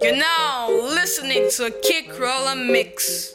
You're now listening to a kick roller mix.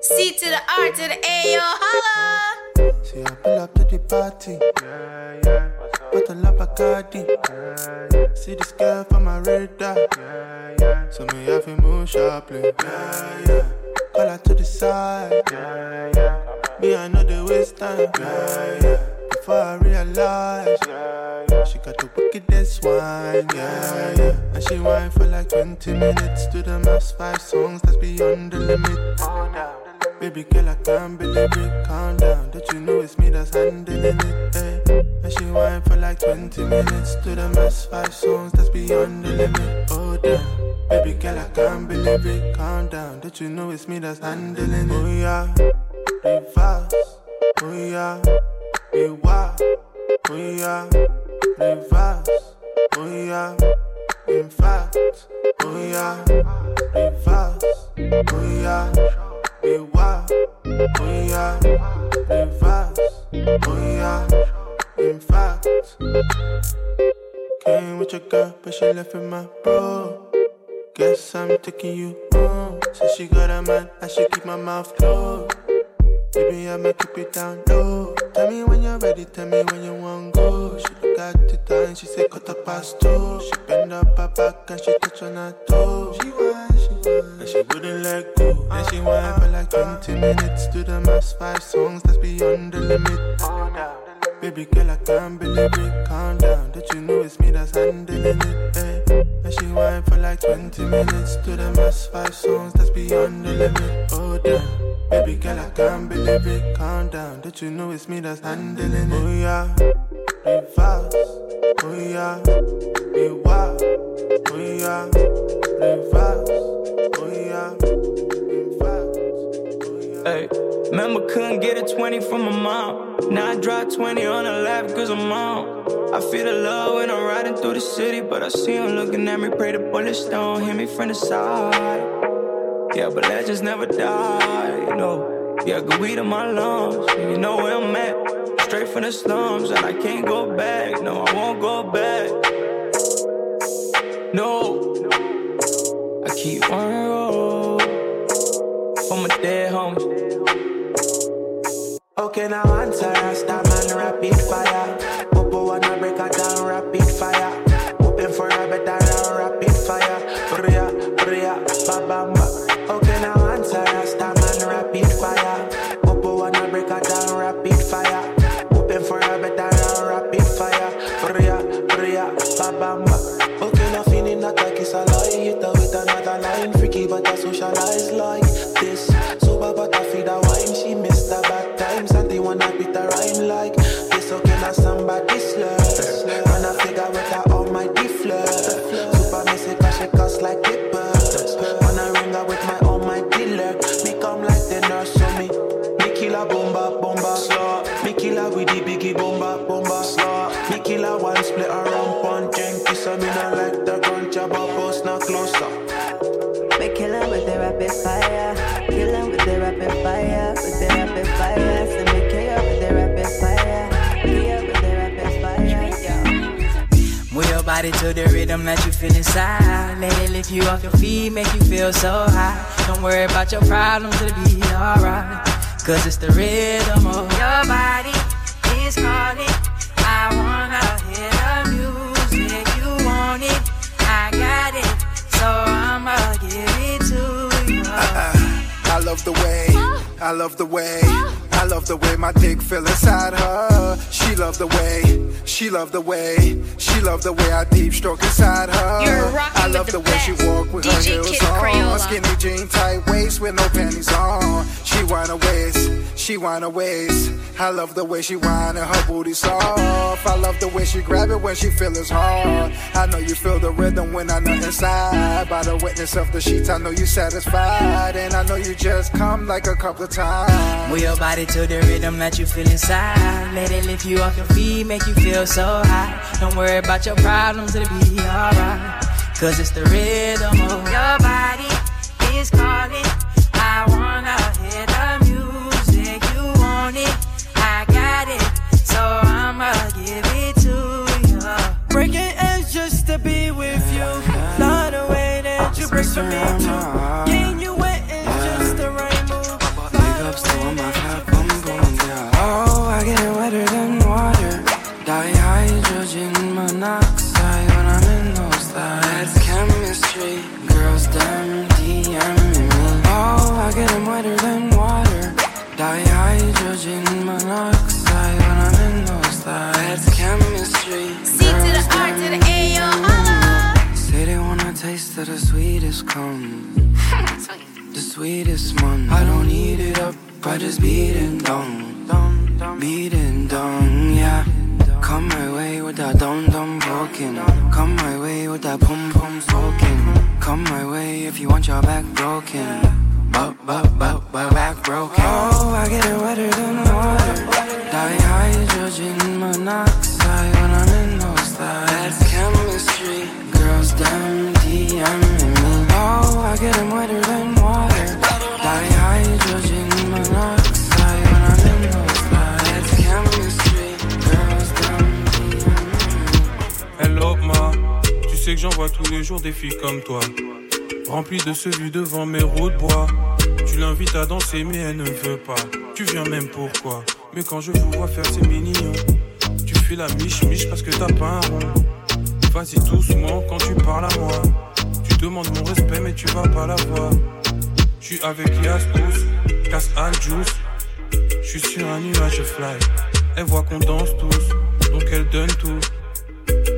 C to the R to the A, yo, holla. See, I pull up to the party. Yeah, yeah. Bottle up a cardi. Yeah, yeah. See this girl from my radar. Yeah, yeah. So me have to move sharply. Yeah, yeah. Call her to the side. Yeah, yeah. Me, I know the waste time. Yeah, yeah. Before I realize. Yeah, yeah. She got the wickedest wine. Yeah, yeah. And she wine for like 20 minutes to the mass five songs that's beyond the limit. Oh, no. Baby girl, I can't believe it. Calm down, don't you know it's me that's handling it? Hey. And she whine for like 20 minutes to the mass five songs that's beyond the limit. Oh damn, baby girl, I can't believe it. Calm down, don't you know it's me that's handling it? Oh yeah, reverse. Oh yeah, yeah, reverse. Oh yeah, in fact. Be wild. Oh yeah, reverse. Oh yeah, in fact. Came with your girl, but she left with my bro. Guess I'm taking you home. Since she got a man, I should keep my mouth closed. Baby, I'ma keep it down low. Tell me when you're ready, tell me when you want go. She look at the time, she say cut the past two. She bend up her back and she touch on her toes. She whine, she whine, and she wouldn't let go. And she whine for like 20 minutes to the mass five songs that's beyond the limit. Baby girl, I can't believe it. Calm down, don't you know it's me that's handling it? Eh? And she whine for like 20 minutes to the mass five songs that's beyond the limit. Oh damn. Baby girl, I can't believe it. Calm down, don't you know it's me that's handling it? Oh yeah, reverse. Oh yeah, be wild. Oh yeah, reverse. Oh yeah, yeah. Hey, remember couldn't get a 20 from my mom. Now I drop 20 on the lap cause I'm on. I feel the love when I'm riding through the city, but I see him looking at me. Pray the bullets don't hit me from the side. Yeah, but legends never die, you know. Yeah, good weed in my lungs, you know where I'm at. Straight from the slums, and I can't go back. No, I won't go back. No, I keep on roll for my dead homies. Okay, now answer, I start man rapid fire. But I socialize like this. To the rhythm that you feel inside. Let it lift you off your feet, make you feel so high. Don't worry about your problems, it'll be alright. Cause it's the rhythm of your body is calling. I wanna hear the music. You want it, I got it. So I'ma give it to you. I love the way, I love the way. I love the way my dick feel inside her. She love the way, she love the way, she love the way I deep stroke inside her. You're rocking I love the, the way she walk with DJ her heels Kid on. Crayola. Skinny jean, tight waist with no panties on. She her waist, she her waist. I love the way she whine and her booty soft. I love the way she grab it when she feel it's hard. I know you feel the rhythm when I know inside. By the witness of the sheets, I know you satisfied. And I know you just come like a couple of times. Move your body to the rhythm that you feel inside. Let it lift you off your feet, make you feel so high. Don't worry about your problems, it'll be alright. Cause it's the rhythm of Your body is calling. I wanna sais que j'en vois tous les jours des filles comme toi. Remplies de ce vu devant mes roues de bois. Tu l'invites à danser mais elle ne veut pas. Tu viens même pourquoi? Mais quand je vous vois faire ces mignon Tu fais la miche-miche parce que t'as pas un rond. Vas-y doucement quand tu parles à moi. Tu demandes mon respect mais tu vas pas l'avoir. Suis avec les tous, casse al juice. Je suis sur un nuage fly. Elle voit qu'on danse tous, donc elle donne tout.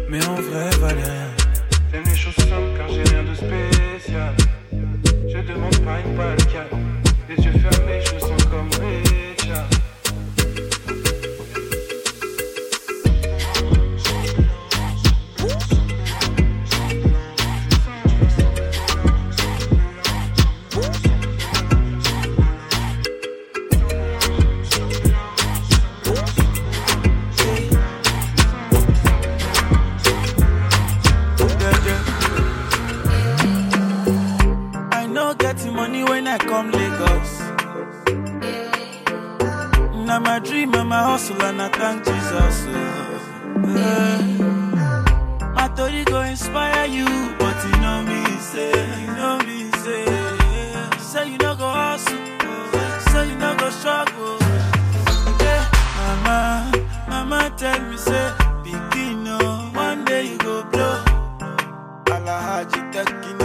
Mais en vrai, Valère, j'aime les choses simples car j'ai rien de spécial. Je demande pas une balle Les yeux fermés, je me sens comme Alahaji Tekino.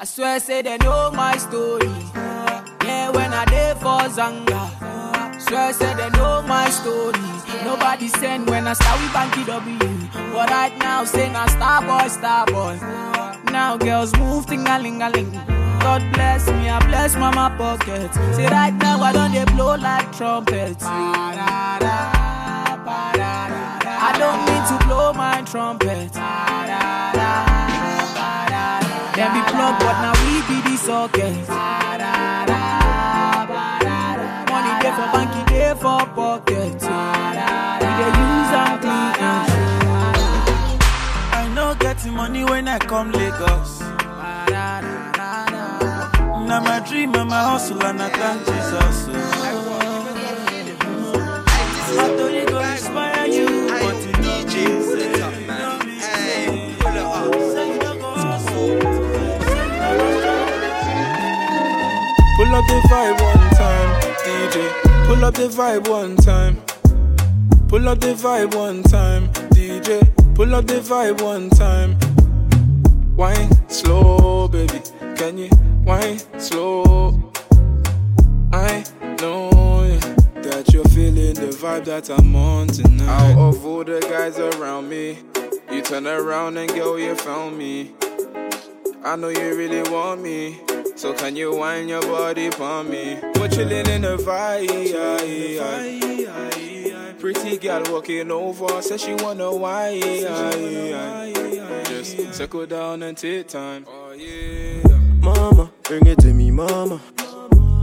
I swear, say they know my story. Yeah, when I dey for Zanga. Swear, say they know my story. Nobody send when I start with Banky W. But right now, sing a star boy, star boy. Now girls move ting a ling a ling. God bless me, I bless mama pocket. Say right now I don't they blow like trumpets. I don't mean to blow my trumpet. Then be plug, but now we be the socket. Money day for banky, day for pocket. We dey use and clean I know getting money when I come Lagos. Now my dream and my hustle and I thank Jesus. oh. My story go inspire you Pull up the vibe one time. Pull up the vibe one time, DJ. Pull up the vibe one time. Wine slow, baby. Can you wine slow? I know that you're feeling the vibe that I'm on tonight. Out of all the guys around me, you turn around and girl, you found me. I know you really want me. So can you wind your body for me? We're chilling in the vibe. Pretty girl walking over, says she wanna wine. Just circle down and take time. Oh yeah. Mama, bring it to me, mama.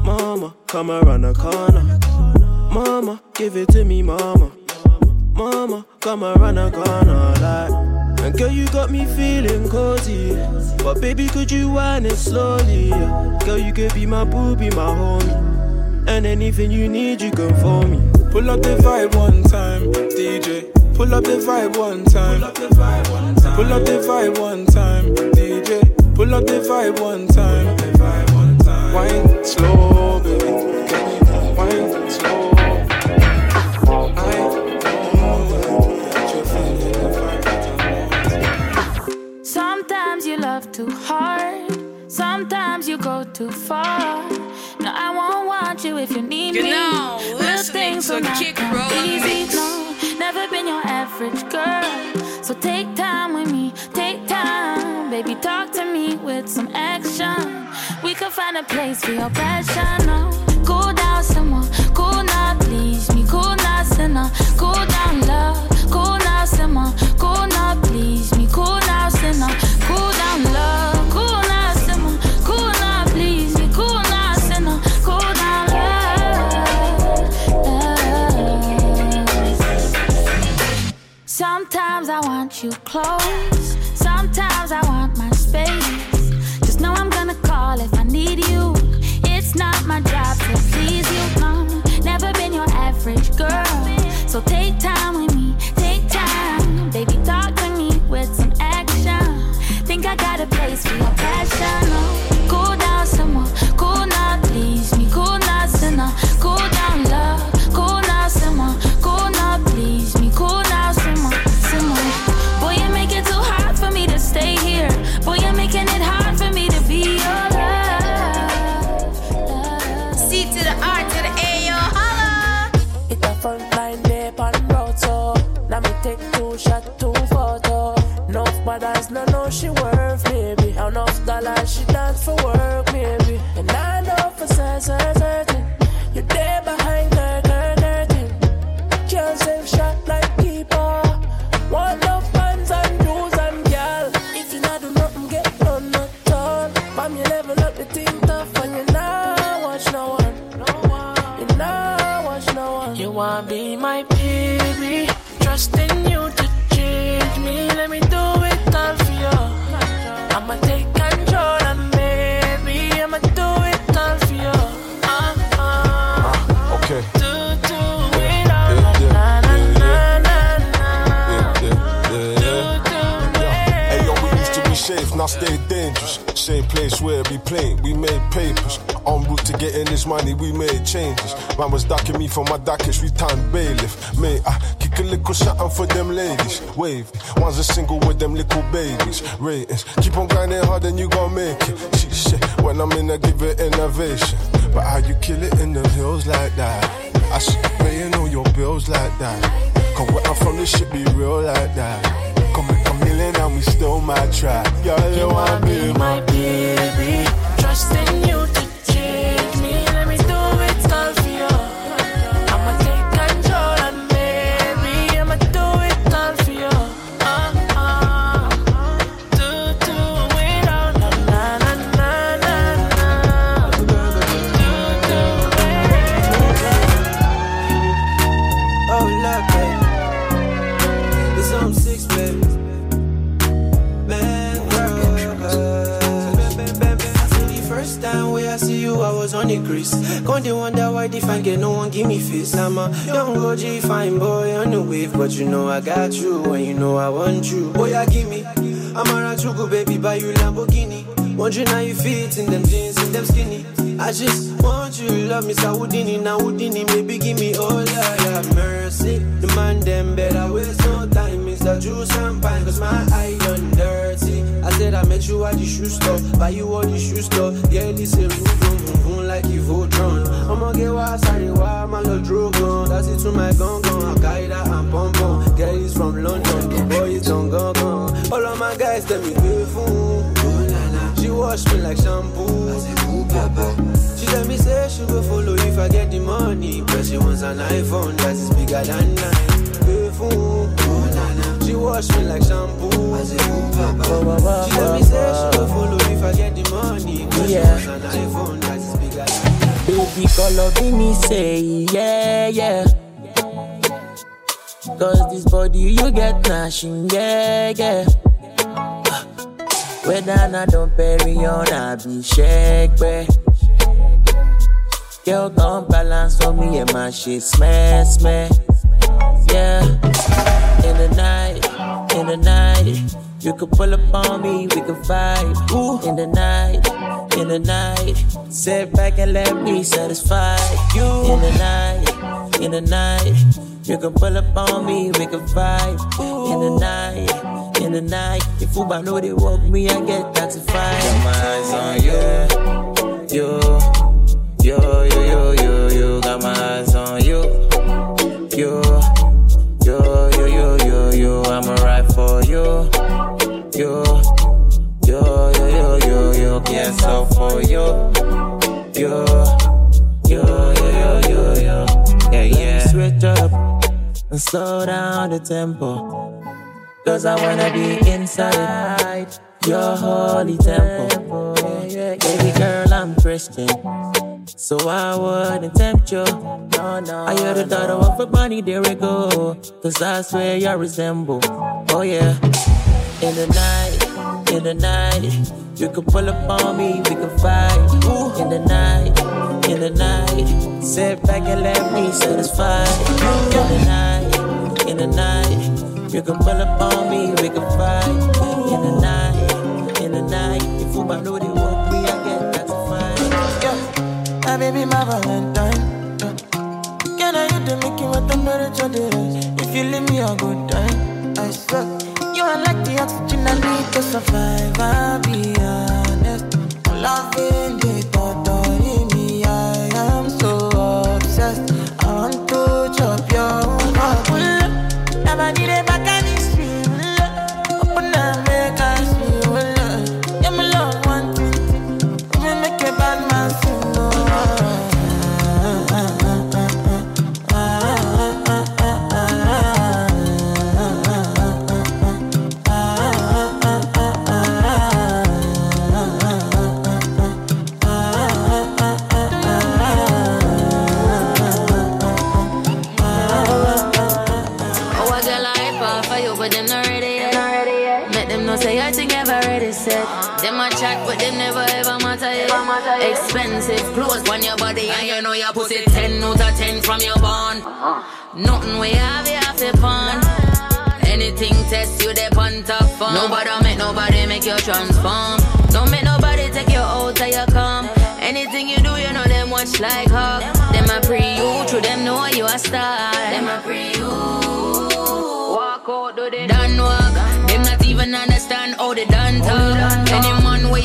Mama, come around the corner. Mama, give it to me, mama. Mama, come around the corner, like. And girl, you got me feeling cozy. But baby, could you wind it slowly? Girl, you could be my boo, be my homie. And anything you need, you can phone me. Pull up the vibe one time, DJ. Pull up the vibe one time. Pull up the vibe one time. Pull up the vibe one time. DJ, pull up the vibe one time. Wine slow, baby. Wine slow. You love too hard. Sometimes you go too far. No, I won't want you if you need You're me. now Real things will not Kick Roll easy. Mix. No, never been your average girl. So take time with me, take time, baby. Talk to me with some action. We could find a place for your passion. No, cool down, someone. Cool now, please me. Cool now, sinner. Cool down, love. Cool now, simmer. Cool now, please close. For Man was ducking me for my we time bailiff. Mate, I kick a little something for them ladies. Wave, one's a single with them little babies. Ratings, keep on grinding hard and you gon' make it. She said, when I'm in, I give it innovation. But how you kill it in the hills like that? I should be paying all your bills like that. Cause where I'm from, this shit be real like that. Come make a million and we still might try. Girl, you want me, my I crease. Can't you wonder why the fan get no one give me face? I'm a young OG fine boy on the wave, but you know I got you, and you know I want you. Boy, yeah, give me. I'm a Rachugu, baby, buy you Lamborghini. Wondering how you fit in them jeans and them skinny. I just want you to love me, so Houdini, now Houdini, maybe give me all that have mercy. The man them better waste no time, the juice and pine, cause my eye dirty. I said I met you at the shoe store, buy you all the shoe store. Yeah, listen, vroom, vroom, vroom, vroom, like you Voltron. I'ma get why sorry, why my little drogon. That's it to my gun gun, Al Qaeda and pom pom. Girl is from London, the boy is on gun gun. All of my guys tell me grateful. She wash me like shampoo. She tell me say she go follow if I get the money, but she wants an iPhone that is bigger than nine. Grateful. She wash me like shampoo. As a woman, She tell me say she go follow if I get the money, she Yeah. wants an iPhone that is bigger than Baby, call up me say, yeah, yeah. Cause this body you get gnashing, yeah, yeah. Whether I don't perry on, I be shake, babe. Girl, come balance on me and my shit smash, smash. Yeah. in the night. You can pull up on me, we can vibe. Ooh, in the night, in the night. Sit back and let me satisfy you. In the night, in the night. You can pull up on me, we can vibe. In the night, in the night. If you know they woke me, I get taxified. Got my eyes on you, you, you, you, you, you, you. Got my eyes on you, you, you, you, you, you, you. I'ma ride for you, you, you, you, you, you, you. Yeah, so for you, you, you, you, you, you, you. Yeah, yeah. Switch up and slow down the tempo. Cause I wanna be inside your holy temple. Baby girl, I'm Christian. So I wouldn't tempt you. No, no. I hear the daughter of a bunny, there we go. Cause I swear you resemble. Oh yeah. In the night, in the night. You can pull up on me, we can fight. Ooh. In the night, in the night. Sit back and let me satisfy. In the night, in the night. You can pull up on me, we can fight. In the night, in the night. If you know they want me, I get fine. Yeah, my baby, my Valentine. Yeah. Can I hit the making what temperature there is? If you leave me a good time, I swear. You are like the oxygen I need to survive.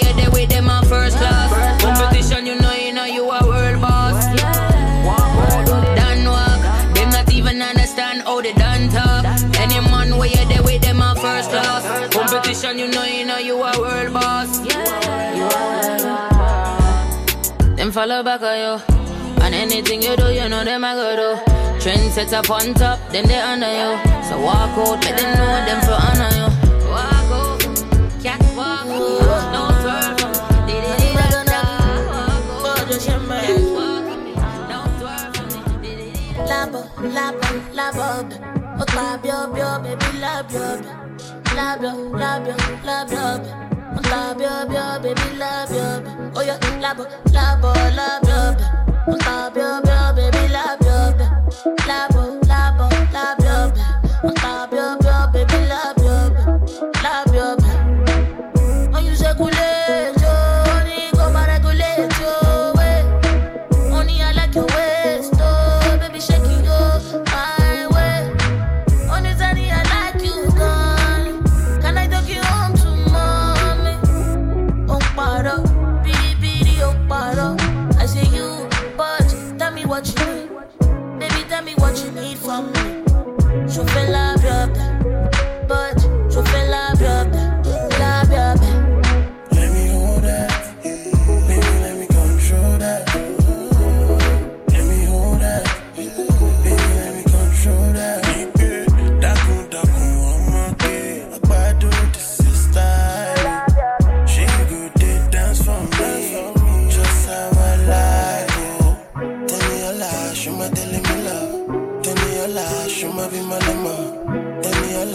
You there with them a first class. Competition, you know, you know you a world boss. Do they done walk. Them not even understand how they done talk. Any man where you there with them a first class. Competition, you know, you know you a world boss. Them follow back of you. And anything you do, you know them I go do. Trend set up on top, then they honor you. So walk out, let them know them for honor you. Walk out, cat walk, no Labo, labo, labo, oh labio, bio, baby, labio, labio, labio, labio, oh labio, bio, baby, labio, oh yeah, labo, labo, labio, oh labio, bio, baby, labio, labo, labo,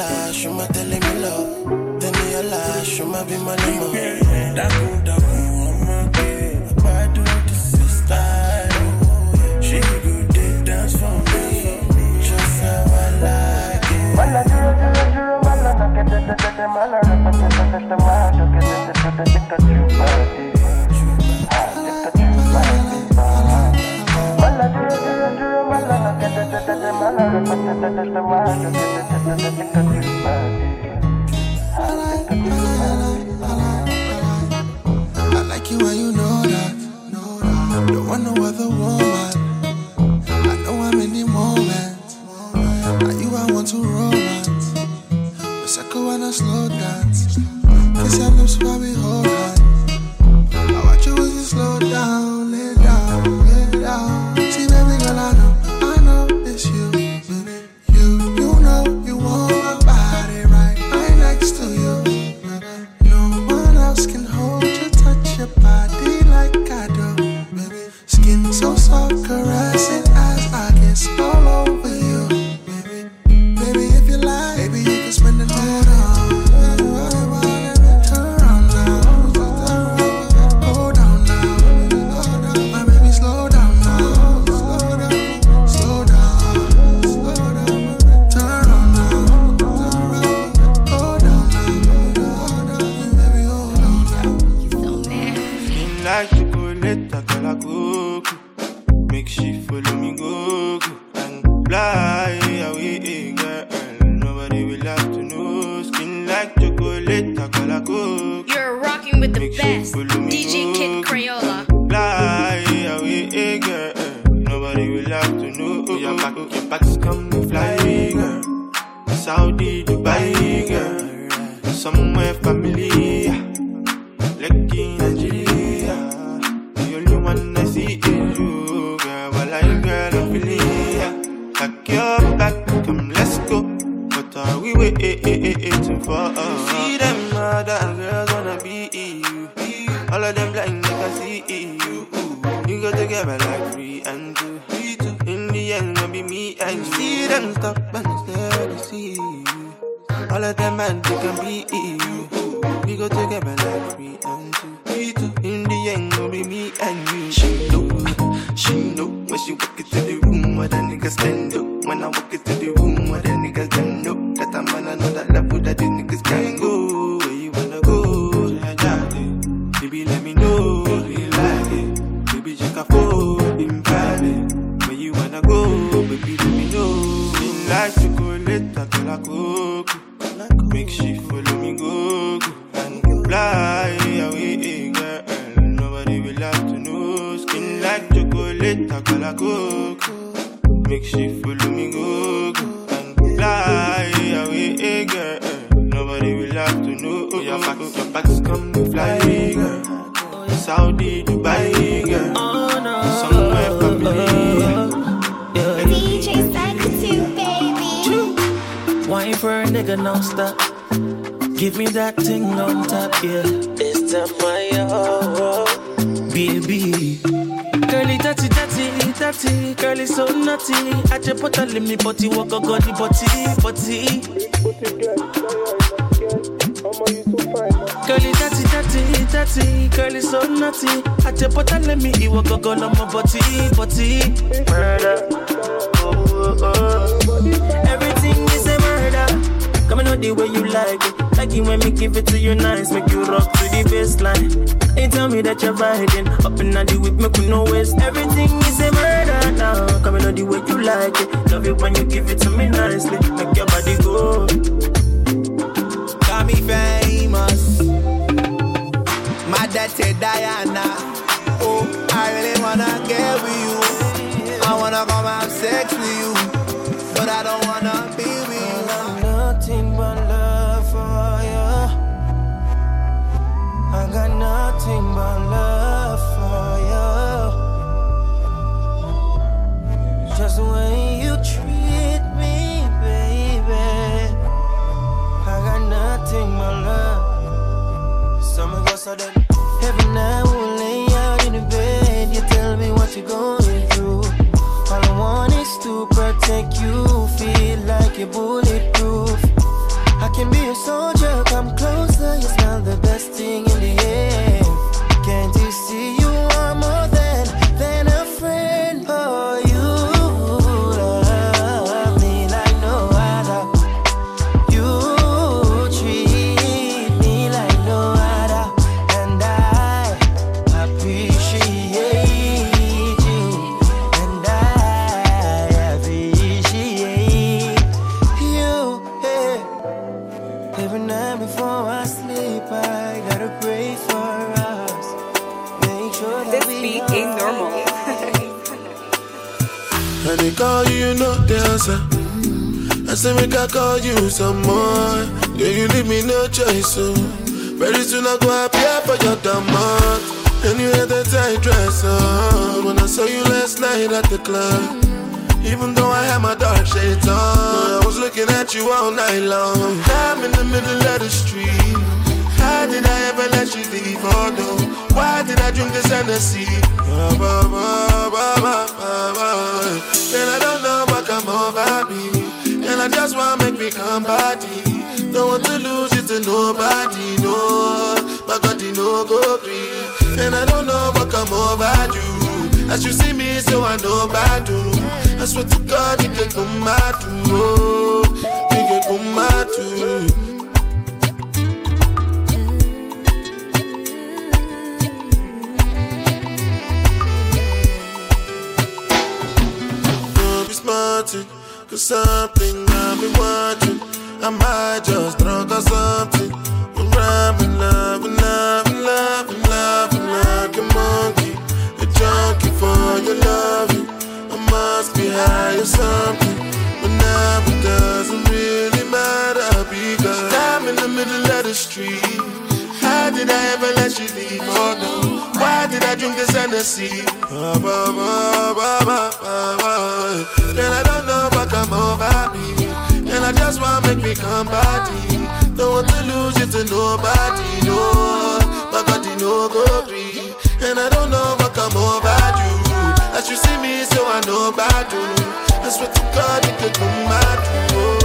lash, you my telling me love. Then you lash, you might be my limo. That good, that good, I'm my kid. Why do this is style? She good, they dance for me. Just how I like it. Mala, juro, juro, juro, mala, no que te, te, te, te, mala, no que te, te, te, mala, no que te, te, te, te, te, te, te, te, Mala, juro, juro, juro, mala, no que te, te, te, te, mala, no que te, te, te, te, mala, no que te, te, I like you and you know that. Don't want no other woman. I call a cocoa. Make she follow me go, go and fly away, eh, girl. Nobody will have to know. Oh, your back, your back's come to fly, eh, girl. Saudi, Dubai, eh, girl. Oh, no. Somewhere familiar. DJ Psycho 2, baby. Wine for a nigga non-stop. Give me that thing on top, yeah. It's time my oh, baby. Girlie, dirty, dirty, dirty. Girlie, so naughty. I just put a limit, but you walk a godly body, body. Girlie, dirty, dirty, dirty. Girlie, so naughty. I just put a limit, you walk a gun on my body, body. Murder. Oh, oh, oh. Everything is a murder. Coming out the way you like it. Like it when me give it to you nice, make you rock to the baseline. Ain't tell me that you're riding up in the whip, make you no waste. Everything is a murder now. Coming out the way you like it. Love it when you give it to me nicely, make your body go. Got me famous. My dirty Diana. Oh, I really wanna get with you. I wanna come have sex with you, but I don't wanna be with you. I'm nothing but love for you. I got nothing but love the club. Even though I had my dark shades on, I was looking at you all night long. I'm in the middle of the street. How did I ever let you leave? Oh no, why did I drink this Hennessy? And I don't know what come over me. And I just wanna make me come body. Don't want to lose it to nobody, no. My God, know go free. And I don't know what come over you. As you see me, so I know bad do. I swear to God, you can come too. Oh, you can come. Don't be smarting, cause something I've been watching. I might just drunk or something. I'm rapping, loving, loving, loving, loving like a monkey. A junkie for your. I must be high or something. But now it doesn't really matter because I'm in the middle of the street. How did I ever let you leave? Oh no. Why did I drink this Hennessy? Ba, ba, ba, ba, ba, ba. And I don't know what come over me. And I just wanna make me come body. Don't want to lose you to nobody, no. My body no go free. And I don't know what come over you. You see me, so I know about you. I swear to God, it could mad. Oh,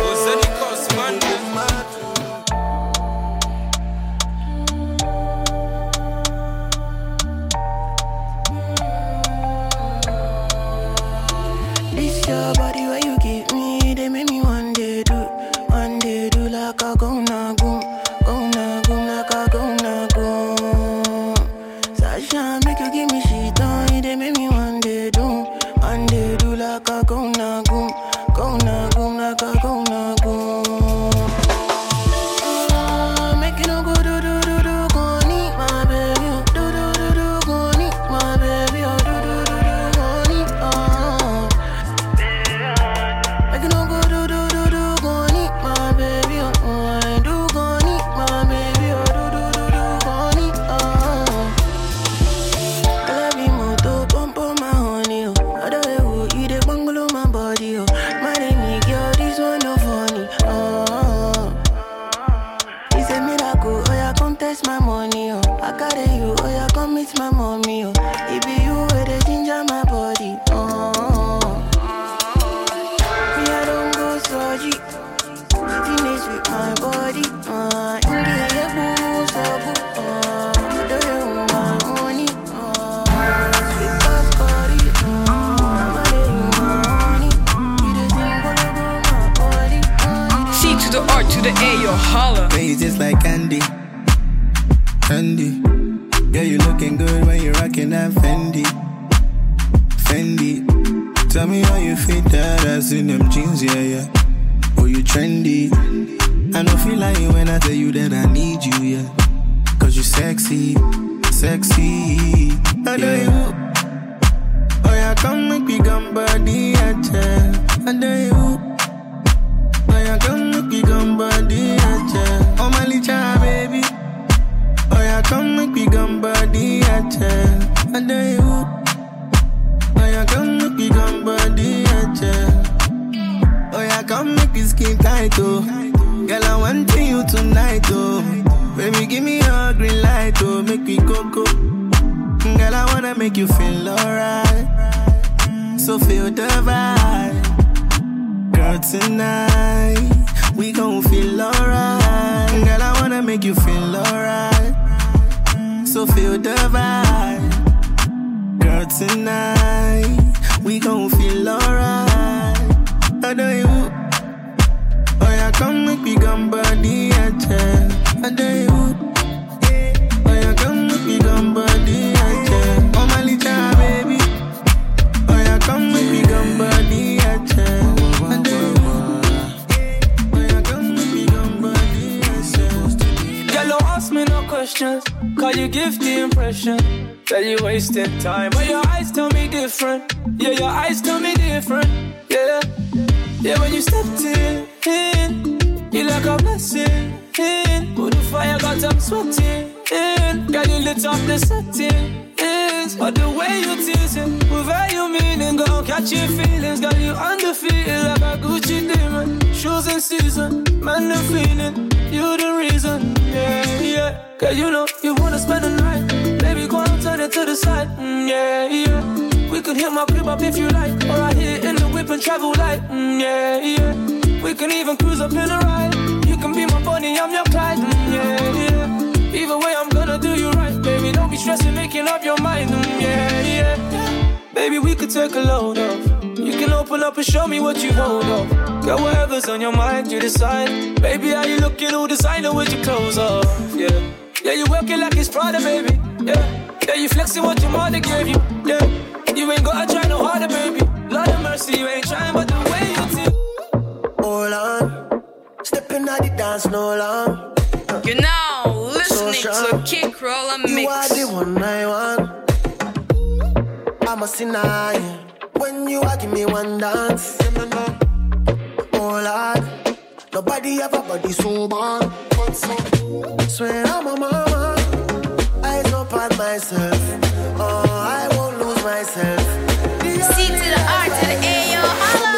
just like Candy. Candy. Girl, you looking good when you're rocking that Fendi. Fendi. Tell me how you fit that ass in them jeans, yeah, yeah. Oh, you trendy. I don't feel like when I tell you that I need you, yeah. Cause you sexy, sexy. I know you. Oh, yeah, come make me come body, yeah, yeah. I you. Oh, yeah, come make me come body, make me come body, yeah, yeah. I know you. Oh, yeah, come make me come body, yeah, yeah. Oh, yeah, come make me skin tight, oh. Girl, I want you tonight, oh. Baby, give me your green light, oh. Make me go, go. Girl, I wanna make you feel alright. So feel the vibe. Girl, tonight we gon' feel alright. Girl, I wanna make you feel alright. So feel the vibe. Girl, tonight we gon' feel alright. I know you. Oh yeah, come make me come body and yeah. I know you. Oh yeah, come make me come body yeah. Oh my little baby. Oh yeah, come make me come body yeah. Oh yeah, questions. Cause you give the impression that you're wasting time. But your eyes tell me different. Yeah, your eyes tell me different. Yeah, yeah, when you stepped in, you like a blessing. In. Put the fire, got I'm sweating. In. Girl, you lit up the setting. But the way you teasing, with all you meaning, gon' catch your feelings. Girl, you undefeated like a Gucci demon. Shoes in season, man, the feeling. You the reason, yeah, yeah. Cause you know you wanna spend the night. Baby, go and turn it to the side, mm, yeah, yeah. We can hit my crib up if you like, or I hit in the whip and travel light, mm, yeah, yeah. We can even cruise up in a ride. You can be my bunny, I'm your Clyde, mm, yeah, yeah. Either way, I'm gonna do you right, baby. Don't be stressing, making up your mind, mm, yeah, yeah. Baby, we could take a load off. You can open up and show me what you hold off. Girl, whatever's on your mind, you decide. Baby, how you looking all designer with your clothes off? Yeah, yeah, you working like it's Prada, baby. Yeah, yeah, you flexing what your mother gave you. Yeah, you ain't gotta try no harder, baby. Lord of mercy, you ain't trying, but the way you think. Hold on, stepping out the dance no long. You're now listening So to Kick Roll and You are Mix. the one I want. I'm a sinner. yeah. When you are give me one dance, oh Lord, nobody ever body so bad. Swear I'm a mama, eyes up on myself. Oh, I won't lose myself. C to the R to the A, yo, holla.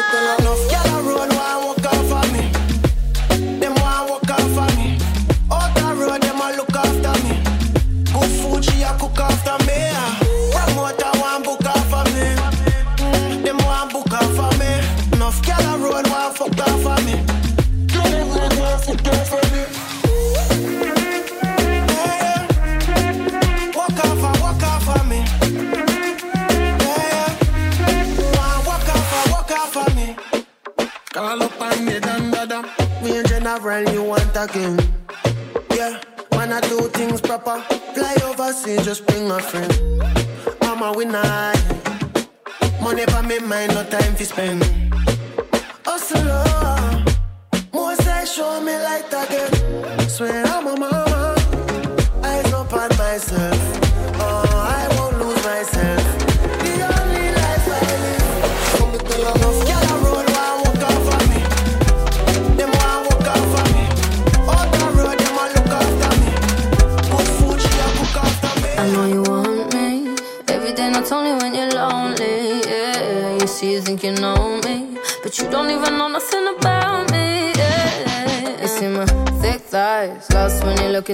Again. Yeah, man, I do things proper. Fly overseas, just bring a friend. I'm a winner. Money for me, mind, no time to spend.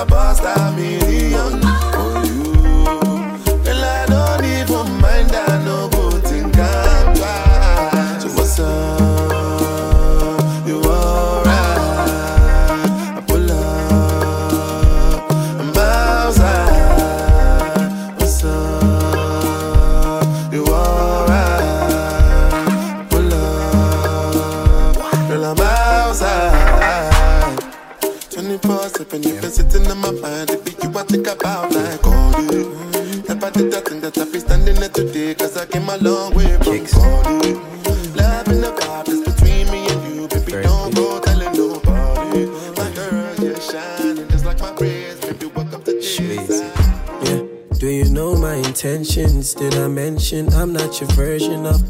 And if I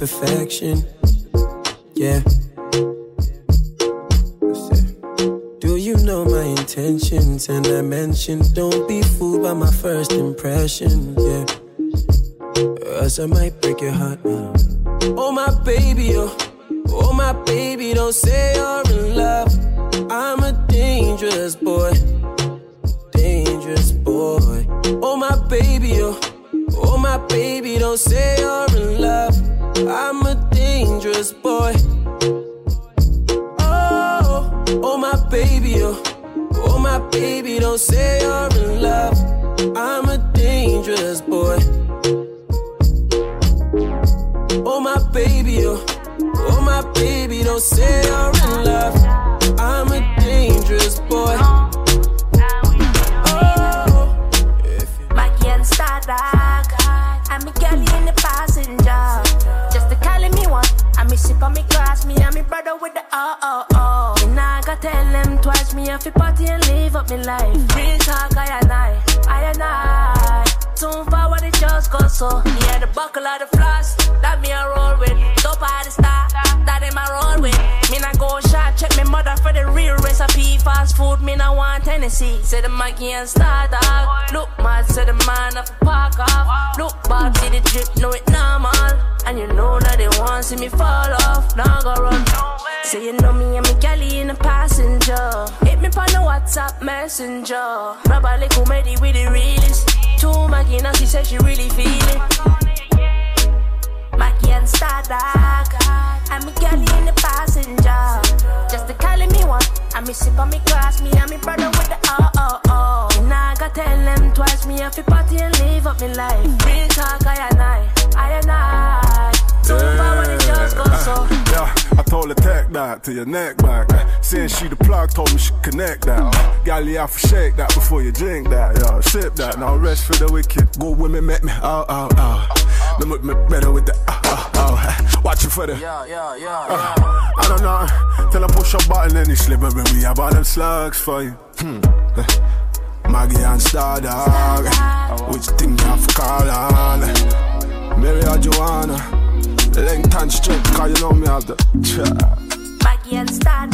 perfection? Yeah. Do you know my intentions? And I mentioned don't be fooled by my first impression. Yeah. Else I oh, oh my baby, don't say you're in love. I'm a dangerous boy. Oh my baby, oh, oh my baby, don't say you're in love. I'm a dangerous boy. Maggie and Star Dog. I'm a girl in the passenger. Just the calling me one. I miss it on me cross me and me brother with the oh oh oh. I twice me if party and live up my life. Real talk, I and I, I and I. Soon forward it just go so. Had the buckle of the floss. That me a roll with. Dope out the star. That in my roll with. Me not go recipe. Fast food, me not want Tennessee. Say the Maggie and Star Dog. Look mad, say the man of a park off. Look back, see the drip, know it normal. And you know that they want see me fall off. Now go run. Say you know me and me galley in the passenger. Hit me on the WhatsApp messenger. Rubber like comedy with the realest. Two Maggie now she said she really feel it. Maggie and Star Dog. I'm a galley in the passenger. Just the calling me one. I miss it on me cross me and me brother with the oh oh oh. And I gotta tell them twice me if party and live up me life. Real talk, I and I, I and I. Too far when it just go so. Yeah, I told her take that to your neck back. Saying she the plug, told me she connect that. Gal, you have to shake that before you drink that. Yeah, sip that. Now rest for the wicked. Good women make me ah, ah, ah. oh oh oh. They make me better with the oh oh oh. Watch it for the. Yeah, yeah, yeah. Uh, I don't know. Till I push a button and it's slippery. We have all them slugs for you. Hmm. Maggie and Star Dog. Which thing you have to call on? Mary or Joanna? Length and strength, cause you know me have the. Maggie and Star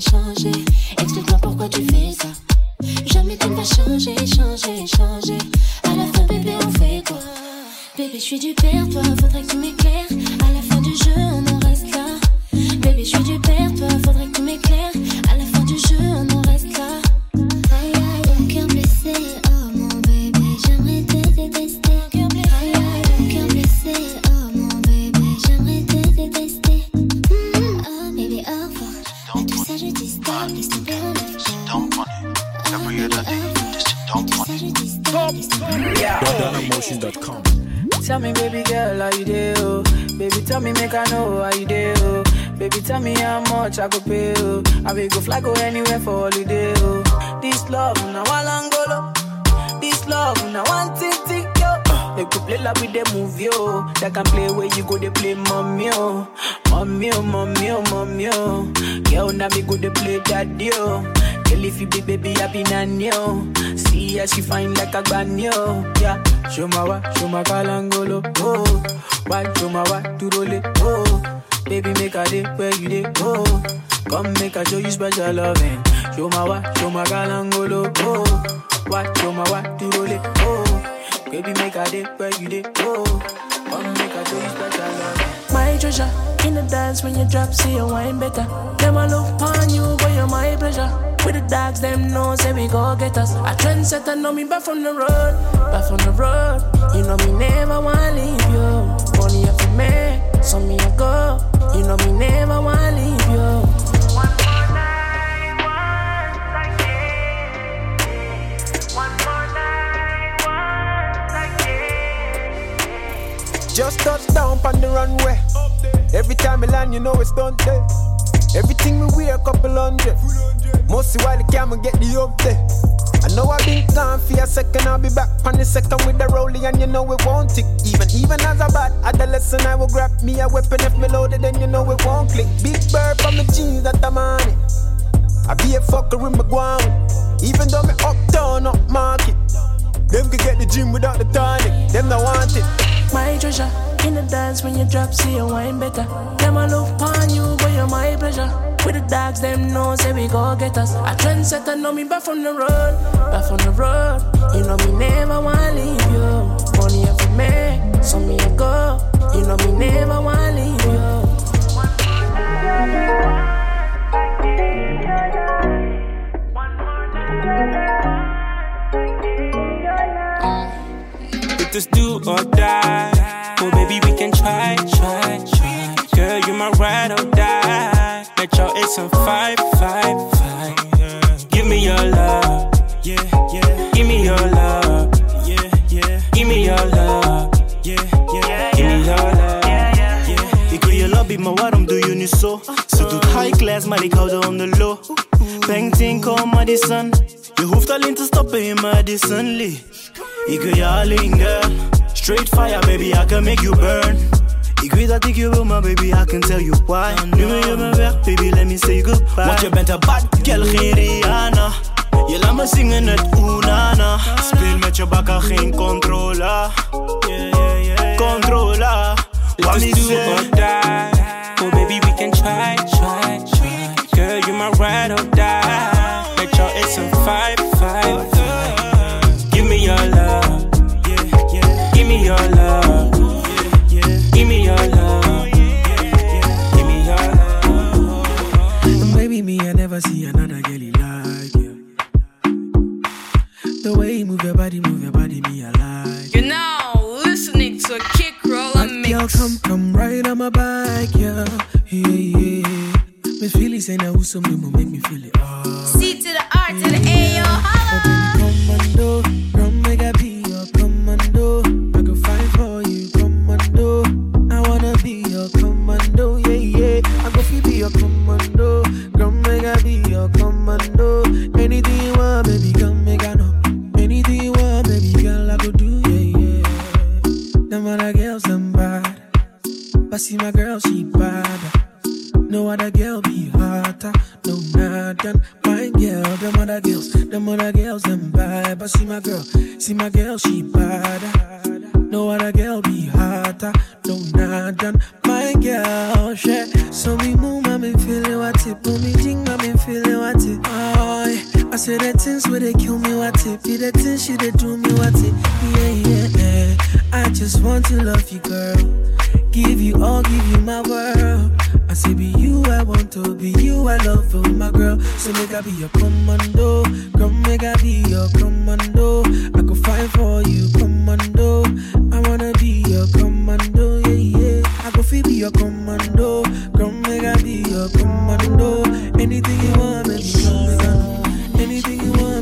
Explique-moi pourquoi tu fais ça. Jamais tu ne vas changer, changer, changer. À la fin, bébé, on fait quoi? Bébé, je suis du père, toi, faudrait que tu m'éclaires. À la fin du jeu, on en reste là. Bébé, je suis du père, toi, faudrait que tu m'éclaires. Tell me, baby girl, how you do? Oh? Baby, tell me, make I know how you do. Oh? Baby, tell me how much I go pay. Oh? I will go fly, go anywhere for holiday. Oh? This love, now I langolo. This love, now one tick yo. They could play like with the movie, oh. yo. They can play where you go, they play mommy, oh. Mommy, oh, mommy, oh, mommy, oh. Girl, now me go, they play daddy, oh. Girl, if you be baby, be nanny, oh. See how she fine like a granny, oh. Yeah, show my wa, show my kalangolo, oh. Why, show my wa, to roll it, oh. Baby, make a day where you dey, oh. Come make a show you special loving. Show my what, show my galangolo. Oh, what, show my what, do roll it. Oh, baby make a day where you dip. Oh, treasure, in the dance when you drop, see you wine better. Them I look on you, boy, you're my pleasure. With the dogs, them know, say we go get us. A trendsetter, know me back from the road, back from the road. You know me never wanna leave you. Money up for me, so me a go. You know me never wanna leave you. Just touch down on the runway. Every time I land, you know it's done there. Everything we wear, couple hundred. Mostly while the camera get the up there. I know I've been gone for a second, I'll be back on the second with the rolling, and you know it won't tick. Even even as a bad adolescent, I will grab me a weapon if me loaded, then you know it won't click. Big bird from the jeans I'm on it. I be a fucker in my ground. Even though me uptown, up, market. Them can get the gym without the tonic. Them not want it. My treasure, in the dance when you drop, see you wine better. Them I look on you, boy, you're my pleasure. With the dogs, them know, say we go get us. A trendsetter, know me back from the road, back from the road. You know me never wanna leave you. Money up for me, so me a go. You know me never wanna leave you. Is do maar waarom doe je nu zo? Ze doet high class, maar ik hou er on the low. Painting, kom Madison. Je hoeft alleen te stoppen in Madison Lee. Ik wil je alleen, girl. Straight fire, baby, I can make you burn. Ik weet dat ik je wil, maar baby, I can tell you why. Nu je me weg, baby, let me say goodbye. Want je bent een bad girl, geen Rihanna. Je laat me zingen het oenana. Speel met je bakken, geen controla. Controla. Wat is die. Oh, baby, we can try, try, try. Girl, you my ride or die. Let your it's a five, five, five. Give me your love. Give me your love. Give me your love. Give me your love. Baby, me, I never see another girl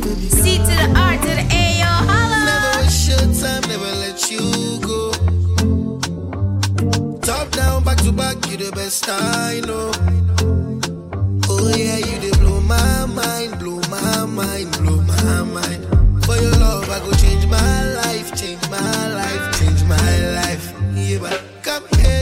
C to the R to the A, yo, holla. Never waste your time, never let you go. Top down, back to back, you the best I know. Oh yeah, you blow my mind, blow my mind, blow my mind. For your love, I go change my life, change my life, change my life. Yeah, but come here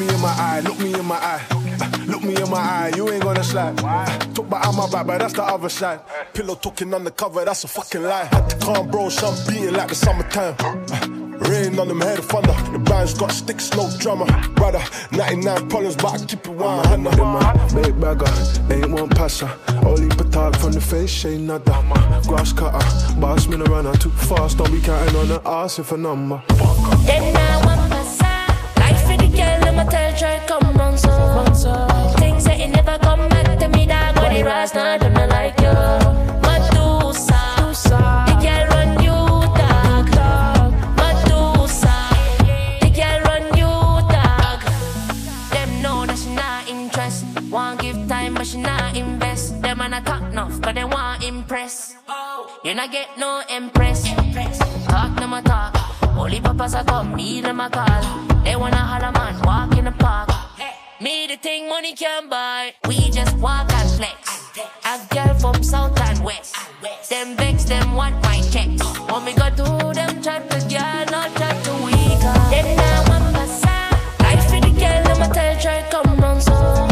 me in my eye, look me in my eye. Uh, look me in my eye, you ain't gonna slide. Talk behind my back, but that's the other side. Pillow talking undercover, that's a fucking lie. Had to calm bro, some beating like the summertime. Uh, rain on them head of thunder. The band's got sticks, no drummer. Brother, 99 problems, but I keep it 100. Big bagger, ain't one passer. Only talk from the face, ain't nada. Grass cutter, boss me no runner. Too fast, don't be counting on the ass if a number. Then I I'ma tell try come round so. Things say it never come back to me, dog. When it rise, now I do not like you. Medusa, the girl run you dog. Medusa, the girl run you dog. Them know that she not interest. Want give time, but she not invest. Them man a talk enough, cause they want impress. You not get no impress lollipoppers I got me and my car. They wanna holla man, walk in the park. Me the thing money can buy. We just walk and flex. A girl from south and west. Them vex, them want my checks. When we got to them chat the girl, not chat to we. Then now I'm passing. Life for the girl, I'ma tell try come round so.